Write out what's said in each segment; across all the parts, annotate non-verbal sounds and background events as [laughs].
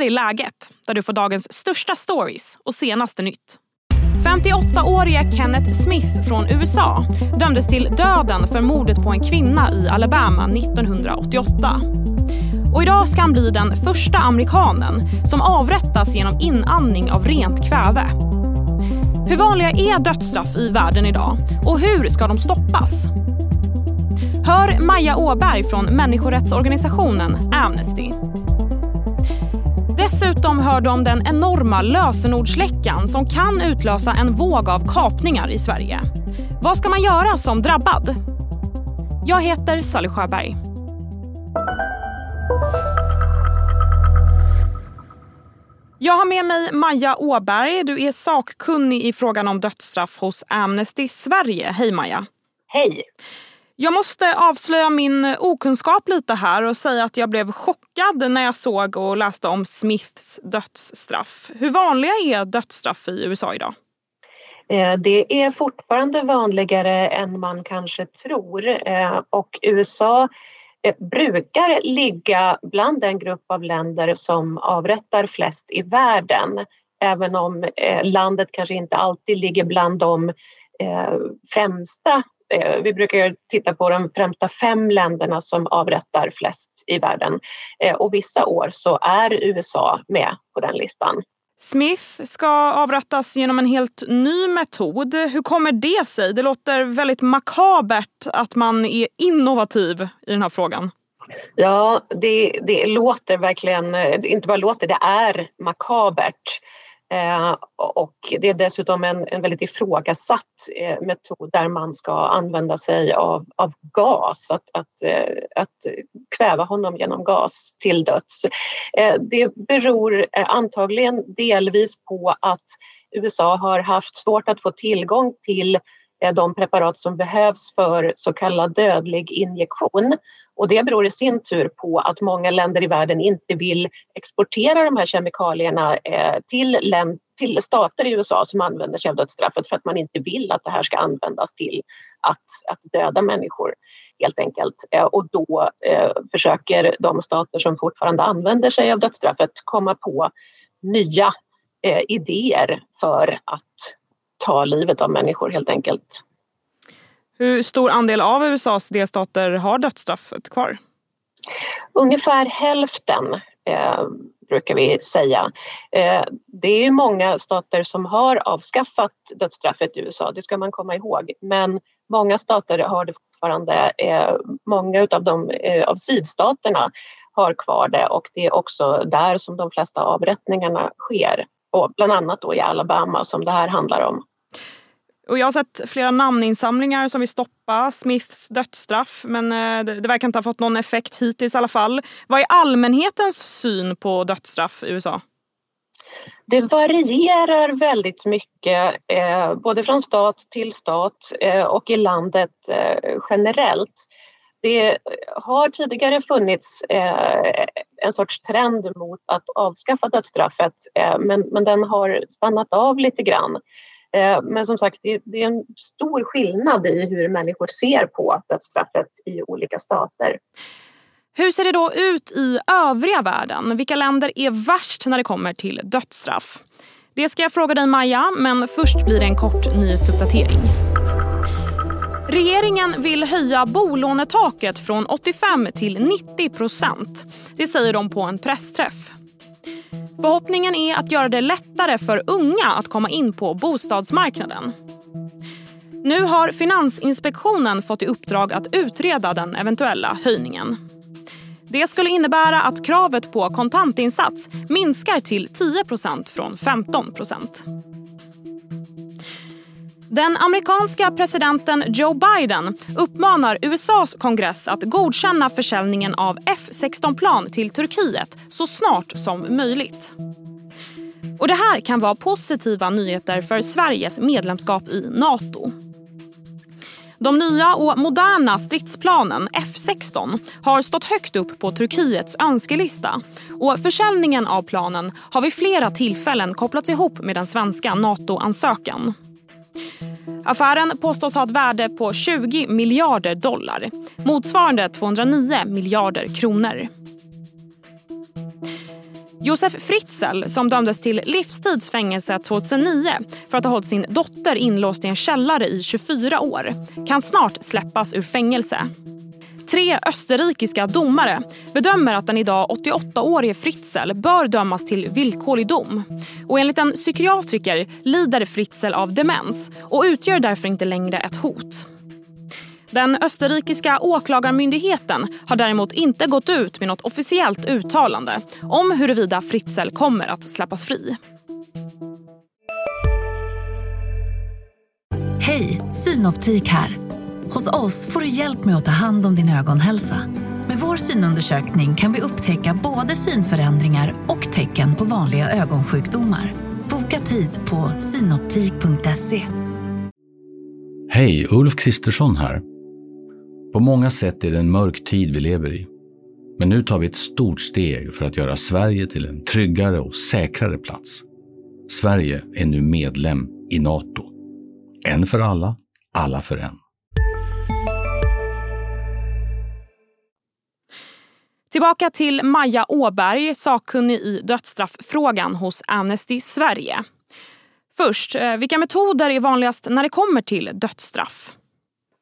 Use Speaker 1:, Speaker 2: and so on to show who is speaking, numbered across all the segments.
Speaker 1: här är läget, där du får dagens största stories och senaste nytt. 58-årige Kenneth Smith från USA dömdes till döden för mordet på en kvinna i Alabama 1988. Och idag ska han bli den första amerikanen som avrättas genom inandning av rent kväve. Hur vanliga är dödsstraff i världen idag och hur ska de stoppas? Hör Maja Åberg från människorättsorganisationen Amnesty. Dessutom hör de om den enorma lösenordsläckan som kan utlösa en våg av kapningar i Sverige. Vad ska man göra som drabbad? Jag heter Sally Sjöberg. Jag har med mig Maja Åberg. Du är sakkunnig i frågan om dödsstraff hos Amnesty Sverige. Hej Maja!
Speaker 2: Hej!
Speaker 1: Jag måste avslöja min okunskap lite här och säga att jag blev chockad när jag såg och läste om Smiths dödsstraff. Hur vanliga är dödsstraff i USA idag?
Speaker 2: Eh, det är fortfarande vanligare än man kanske tror eh, och USA eh, brukar ligga bland den grupp av länder som avrättar flest i världen. Även om landet kanske inte alltid ligger bland de främsta Eh, vi brukar titta på de främsta fem länderna som avrättar flest i världen eh, och vissa år så är USA med på den listan.
Speaker 1: Smith ska avrättas genom en helt ny metod. Hur kommer det sig? Det låter väldigt makabert att man är innovativ i den här frågan.
Speaker 2: Ja, det, det låter verkligen, inte bara låter, det är makabert. Eh, och det är dessutom en, en väldigt ifrågasatt eh, metod där man ska använda sig av, av gas, att, att, eh, att kväva honom genom gas till döds. Eh, det beror eh, antagligen delvis på att USA har haft svårt att få tillgång till eh, Eh, de preparat som behövs för så kallad dödlig injektion och det beror i sin tur på att många länder i världen inte vill exportera de här kemikalierna eh, till, till stater i USA som använder sig av dödsstraffet för att man inte vill att det här ska användas till att, att döda människor helt enkelt. Eh, och då eh, försöker de stater som fortfarande använder sig av dödsstraffet komma på nya idéer för att ta livet av människor helt enkelt.
Speaker 1: Hur stor andel av USAs delstater har dödsstraffet kvar?
Speaker 2: Ungefär hälften eh, brukar vi säga. Eh, det är många stater som har avskaffat dödsstraffet i USA, det ska man komma ihåg. Men många stater har det fortfarande. Eh, många av, de, eh, av sydstaterna har kvar det och det är också där som de flesta avrättningarna sker. Och bland annat då i Alabama som det här handlar om.
Speaker 1: Och jag har sett flera namninsamlingar som vill stoppa Smiths dödsstraff men eh, det, det verkar inte ha fått någon effekt hittills i alla fall. Vad är allmänhetens syn på dödsstraff i USA?
Speaker 2: Det varierar väldigt mycket, eh, både från stat till stat eh, och i landet eh, generellt. Det har tidigare funnits eh, en sorts trend mot att avskaffa dödsstraffet eh, men, men den har stannat av lite grann. Eh, men som sagt, det är en stor skillnad i hur människor ser på dödsstraffet i olika stater.
Speaker 1: Hur ser det då ut i övriga världen? Vilka länder är värst när det kommer till dödsstraff? Det ska jag fråga dig Maja, men först blir det en kort nyhetsuppdatering. Regeringen vill höja bolånetaket från 85 till 90 procent. Det säger de på en pressträff. Förhoppningen är att göra det lättare för unga att komma in på bostadsmarknaden. Nu har Finansinspektionen fått i uppdrag att utreda den eventuella höjningen. Det skulle innebära att kravet på kontantinsats minskar till 10% från 15 den amerikanska presidenten Joe Biden uppmanar USAs kongress att godkänna försäljningen av F16-plan till Turkiet så snart som möjligt. Och Det här kan vara positiva nyheter för Sveriges medlemskap i Nato. De nya och moderna stridsplanen F16 har stått högt upp på Turkiets önskelista och försäljningen av planen har vid flera tillfällen kopplats ihop med den svenska NATO-ansökan. Affären påstås ha ett värde på 20 miljarder dollar motsvarande 209 miljarder kronor. Josef Fritzl, som dömdes till livstidsfängelse 2009 för att ha hållit sin dotter inlåst i en källare i 24 år, kan snart släppas ur fängelse. Tre österrikiska domare bedömer att den idag 88-årige Fritzl bör dömas till villkorlig dom. Och enligt en psykiatriker lider Fritzl av demens och utgör därför inte längre ett hot. Den österrikiska åklagarmyndigheten har däremot inte gått ut med något officiellt uttalande om huruvida Fritzl kommer att släppas fri.
Speaker 3: Hej, Synoptik här. Hos oss får du hjälp med att ta hand om din ögonhälsa. Med vår synundersökning kan vi upptäcka både synförändringar och tecken på vanliga ögonsjukdomar. Boka tid på synoptik.se.
Speaker 4: Hej, Ulf Kristersson här. På många sätt är det en mörk tid vi lever i. Men nu tar vi ett stort steg för att göra Sverige till en tryggare och säkrare plats. Sverige är nu medlem i Nato. En för alla, alla för en.
Speaker 1: Tillbaka till Maja Åberg, sakkunnig i dödsstrafffrågan hos Amnesty Sverige. Först, eh, vilka metoder är vanligast när det kommer till dödsstraff?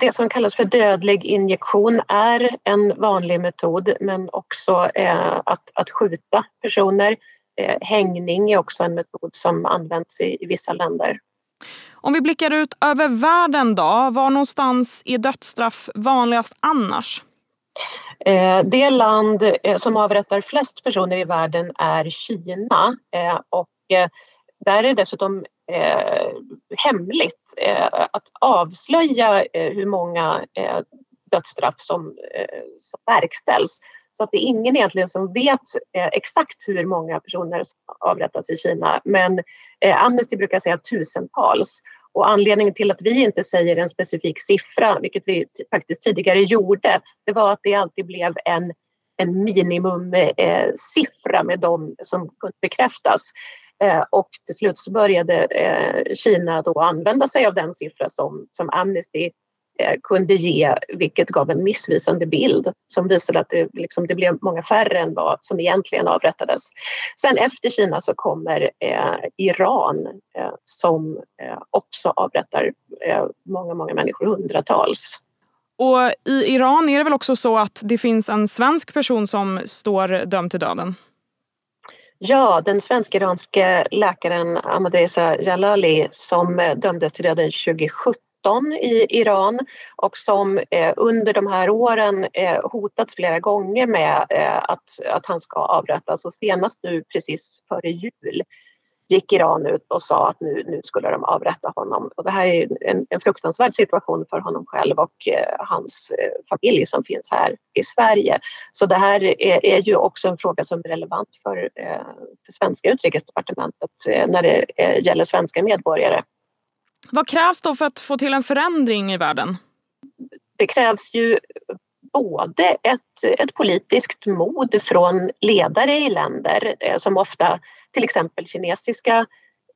Speaker 2: Det som kallas för dödlig injektion är en vanlig metod men också eh, att, att skjuta personer. Eh, hängning är också en metod som används i, i vissa länder.
Speaker 1: Om vi blickar ut över världen då, var någonstans är dödsstraff vanligast annars?
Speaker 2: Eh, det land eh, som avrättar flest personer i världen är Kina eh, och där är det dessutom hemligt att avslöja hur många dödsstraff som, som verkställs. Så att det är ingen egentligen som vet exakt hur många personer som avrättas i Kina men Amnesty brukar säga tusentals. Och anledningen till att vi inte säger en specifik siffra, vilket vi faktiskt tidigare gjorde, det var att det alltid blev en, en minimumsiffra eh, med de som kunde bekräftas. Eh, och till slut så började eh, Kina då använda sig av den siffra som, som Amnesty kunde ge, vilket gav en missvisande bild som visade att det, liksom, det blev många färre än vad som egentligen avrättades. Sen efter Kina så kommer eh, Iran eh, som eh, också avrättar eh, många, många människor, hundratals.
Speaker 1: Och i Iran är det väl också så att det finns en svensk person som står dömd till döden?
Speaker 2: Ja, den svensk-iranske läkaren Ahmadreza Jalali som eh, dömdes till döden 2017 i Iran och som eh, under de här åren eh, hotats flera gånger med eh, att, att han ska avrättas och senast nu precis före jul gick Iran ut och sa att nu, nu skulle de avrätta honom. Och det här är en, en fruktansvärd situation för honom själv och eh, hans eh, familj som finns här i Sverige. Så det här är, är ju också en fråga som är relevant för, eh, för svenska utrikesdepartementet när det gäller svenska medborgare.
Speaker 1: Vad krävs då för att få till en förändring i världen?
Speaker 2: Det krävs ju både ett, ett politiskt mod från ledare i länder eh, som ofta, till exempel kinesiska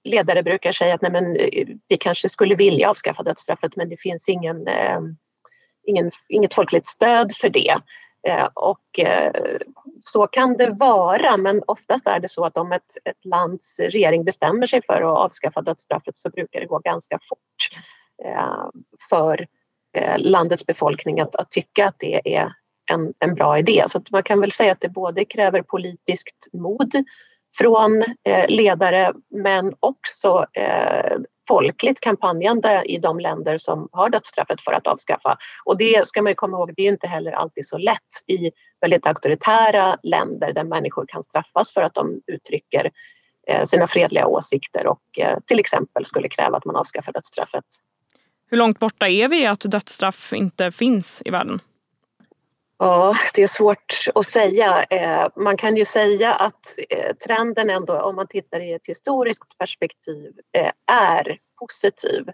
Speaker 2: ledare brukar säga att nej men, eh, vi kanske skulle vilja avskaffa dödsstraffet men det finns ingen, eh, ingen, inget folkligt stöd för det. Och så kan det vara, men oftast är det så att om ett, ett lands regering bestämmer sig för att avskaffa dödsstraffet så brukar det gå ganska fort eh, för eh, landets befolkning att, att tycka att det är en, en bra idé. Så man kan väl säga att det både kräver politiskt mod från eh, ledare men också eh, folkligt kampanjande i de länder som har dödsstraffet för att avskaffa. Och det ska man komma ihåg, det är inte heller alltid så lätt i väldigt auktoritära länder där människor kan straffas för att de uttrycker eh, sina fredliga åsikter och eh, till exempel skulle kräva att man avskaffar dödsstraffet.
Speaker 1: Hur långt borta är vi att dödsstraff inte finns i världen?
Speaker 2: Ja, det är svårt att säga. Eh, man kan ju säga att eh, trenden ändå, om man tittar i ett historiskt perspektiv, eh, är positiv.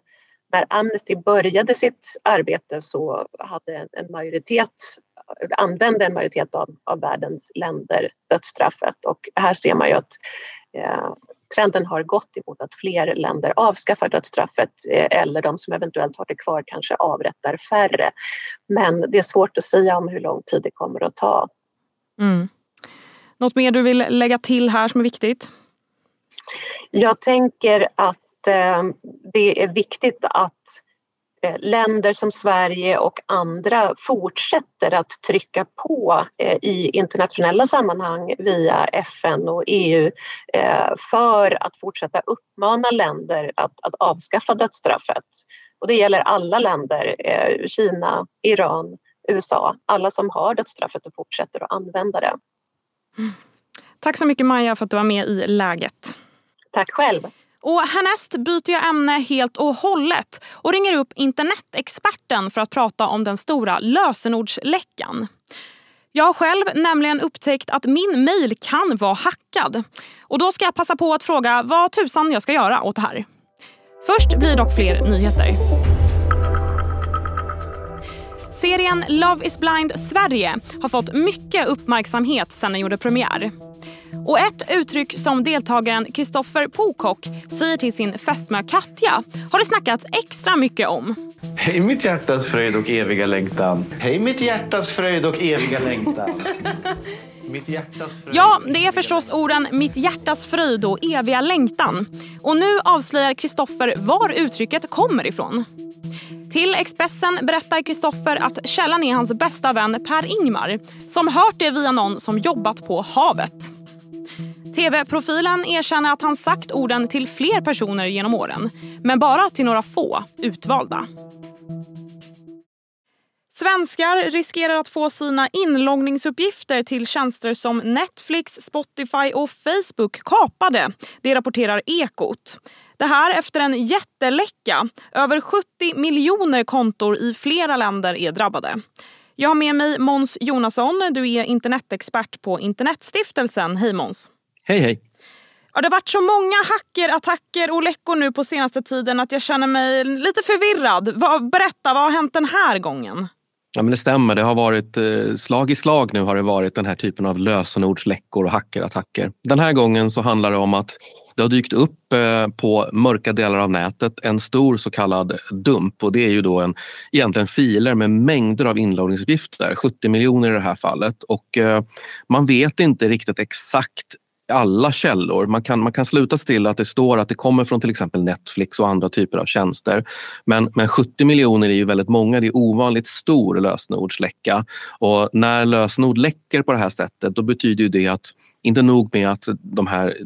Speaker 2: När Amnesty började sitt arbete så hade en majoritet, använde en majoritet av, av världens länder dödsstraffet och här ser man ju att trenden har gått emot att fler länder avskaffar dödsstraffet eh, eller de som eventuellt har det kvar kanske avrättar färre. Men det är svårt att säga om hur lång tid det kommer att ta.
Speaker 1: Mm. Något mer du vill lägga till här som är viktigt?
Speaker 2: Jag tänker att eh, det är viktigt att länder som Sverige och andra fortsätter att trycka på eh, i internationella sammanhang via FN och EU eh, för att fortsätta uppmana länder att, att avskaffa dödsstraffet. Och det gäller alla länder, eh, Kina, Iran, USA, alla som har dödsstraffet och fortsätter att använda det.
Speaker 1: Tack så mycket Maja för att du var med i Läget.
Speaker 2: Tack själv.
Speaker 1: Och härnäst byter jag ämne helt och hållet och ringer upp internetexperten för att prata om den stora lösenordsläckan. Jag har själv nämligen upptäckt att min mail kan vara hackad. Och då ska jag passa på att fråga vad tusan jag ska göra åt det här. Först blir dock fler nyheter. Serien Love is blind Sverige har fått mycket uppmärksamhet sedan den gjorde premiär. Och ett uttryck som deltagaren Kristoffer Pokock säger till sin fästmö Katja har det snackats extra mycket om.
Speaker 5: Hej mitt hjärtas fröjd och eviga längtan. Hej mitt hjärtas fröjd och eviga längtan. [laughs]
Speaker 1: Mitt hjärtas fröjd. Ja, det är förstås orden mitt hjärtas fröjd och eviga längtan. Och nu avslöjar Kristoffer var uttrycket kommer ifrån. Till Expressen berättar Kristoffer att källan är hans bästa vän Per Ingmar som hört det via någon som jobbat på havet. TV-profilen erkänner att han sagt orden till fler personer genom åren men bara till några få utvalda. Svenskar riskerar att få sina inloggningsuppgifter till tjänster som Netflix, Spotify och Facebook kapade. Det rapporterar Ekot. Det här efter en jätteläcka. Över 70 miljoner kontor i flera länder är drabbade. Jag har med mig Måns Jonasson. Du är internetexpert på Internetstiftelsen. Hej Måns!
Speaker 6: Hej hej!
Speaker 1: Ja, det har varit så många hackerattacker och läckor nu på senaste tiden att jag känner mig lite förvirrad. Berätta, vad har hänt den här gången?
Speaker 6: Ja, men det stämmer. Det har varit eh, slag i slag nu har det varit den här typen av lösenordsläckor och hackerattacker. Den här gången så handlar det om att det har dykt upp eh, på mörka delar av nätet en stor så kallad dump och det är ju då en, egentligen filer med mängder av inloggningsuppgifter, 70 miljoner i det här fallet och eh, man vet inte riktigt exakt alla källor. Man kan, man kan sluta sig till att det står att det kommer från till exempel Netflix och andra typer av tjänster. Men, men 70 miljoner är ju väldigt många. Det är ovanligt stor lösenordsläcka. Och när lösenord läcker på det här sättet då betyder det att inte nog med att de här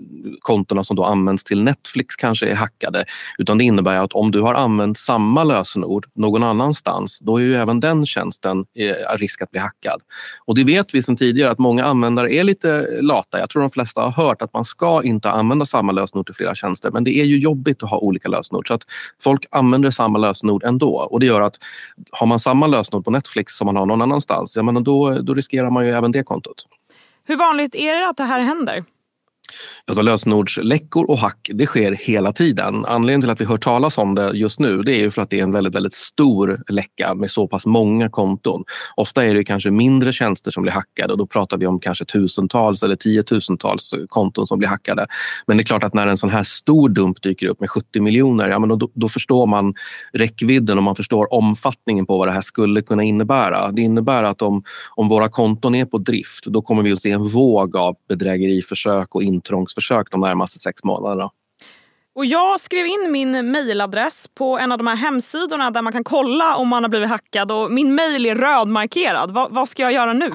Speaker 6: kontona som då används till Netflix kanske är hackade utan det innebär att om du har använt samma lösenord någon annanstans då är ju även den tjänsten eh, risk att bli hackad. Och det vet vi sedan tidigare att många användare är lite lata. Jag tror de flesta har hört att man ska inte använda samma lösenord till flera tjänster men det är ju jobbigt att ha olika lösenord så att folk använder samma lösenord ändå och det gör att har man samma lösenord på Netflix som man har någon annanstans, ja, men då, då riskerar man ju även det kontot.
Speaker 1: Hur vanligt är det att det här händer?
Speaker 6: Alltså lösenordsläckor och hack, det sker hela tiden. Anledningen till att vi hör talas om det just nu, det är ju för att det är en väldigt, väldigt stor läcka med så pass många konton. Ofta är det kanske mindre tjänster som blir hackade och då pratar vi om kanske tusentals eller tiotusentals konton som blir hackade. Men det är klart att när en sån här stor dump dyker upp med 70 miljoner, ja, men då, då förstår man räckvidden och man förstår omfattningen på vad det här skulle kunna innebära. Det innebär att om, om våra konton är på drift, då kommer vi att se en våg av bedrägeriförsök och intrångsförsök de närmaste sex månaderna.
Speaker 1: Och jag skrev in min mejladress på en av de här hemsidorna där man kan kolla om man har blivit hackad och min mejl är rödmarkerad. Va, vad ska jag göra nu?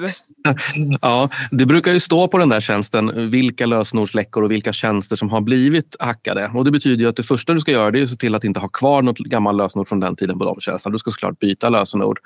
Speaker 1: [laughs]
Speaker 6: ja, det brukar ju stå på den där tjänsten vilka lösenordsläckor och vilka tjänster som har blivit hackade. Och det betyder att det första du ska göra är att se till att inte ha kvar något gammalt lösenord från den tiden på de tjänsterna. Du ska såklart byta lösenord.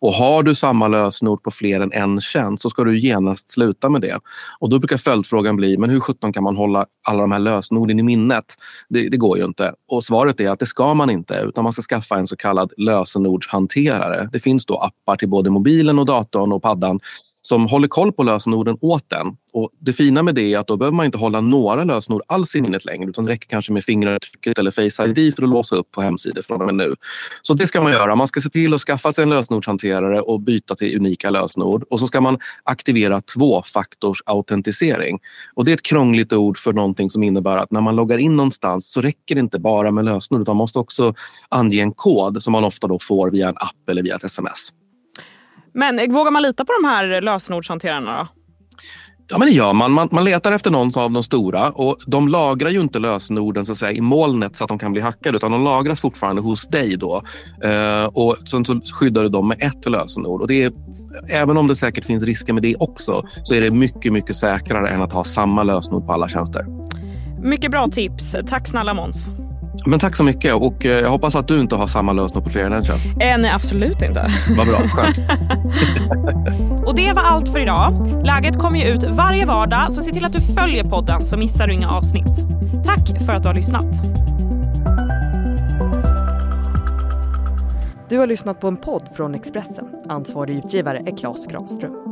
Speaker 6: Och har du samma lösenord på fler än en tjänst så ska du genast sluta med det. Och då brukar följdfrågan bli, men hur sjutton kan man hålla alla de här lösenorden i minnet? Det det, går ju inte. Och svaret är att det ska man inte utan man ska skaffa en så kallad lösenordshanterare. Det finns då appar till både mobilen och datorn och paddan som håller koll på lösenorden åt den. Och det fina med det är att då behöver man inte hålla några lösenord alls i minnet längre utan det räcker kanske med fingeravtrycket eller Face ID för att låsa upp på hemsidor från och med nu. Så det ska man göra. Man ska se till att skaffa sig en lösenordshanterare och byta till unika lösenord. Och så ska man aktivera tvåfaktorsautentisering. Och det är ett krångligt ord för någonting som innebär att när man loggar in någonstans så räcker det inte bara med lösenord utan man måste också ange en kod som man ofta då får via en app eller via ett sms.
Speaker 1: Men vågar man lita på de här lösenordshanterarna? Då?
Speaker 6: Ja, men det gör man. man. Man letar efter någon av de stora och de lagrar ju inte lösenorden så att säga, i molnet så att de kan bli hackade utan de lagras fortfarande hos dig. Då. Eh, och Sen så skyddar du dem med ett lösenord. Och det är, även om det säkert finns risker med det också så är det mycket, mycket säkrare än att ha samma lösenord på alla tjänster.
Speaker 1: Mycket bra tips. Tack snälla Måns.
Speaker 6: Men tack så mycket och eh, jag hoppas att du inte har samma lösenord på fler än en tjänst.
Speaker 1: Eh, nej, absolut inte.
Speaker 6: Vad bra, skönt. [laughs]
Speaker 1: och det var allt för idag. Läget kommer ju ut varje vardag så se till att du följer podden så missar du inga avsnitt. Tack för att du har lyssnat.
Speaker 7: Du har lyssnat på en podd från Expressen. Ansvarig utgivare är Klas Granström.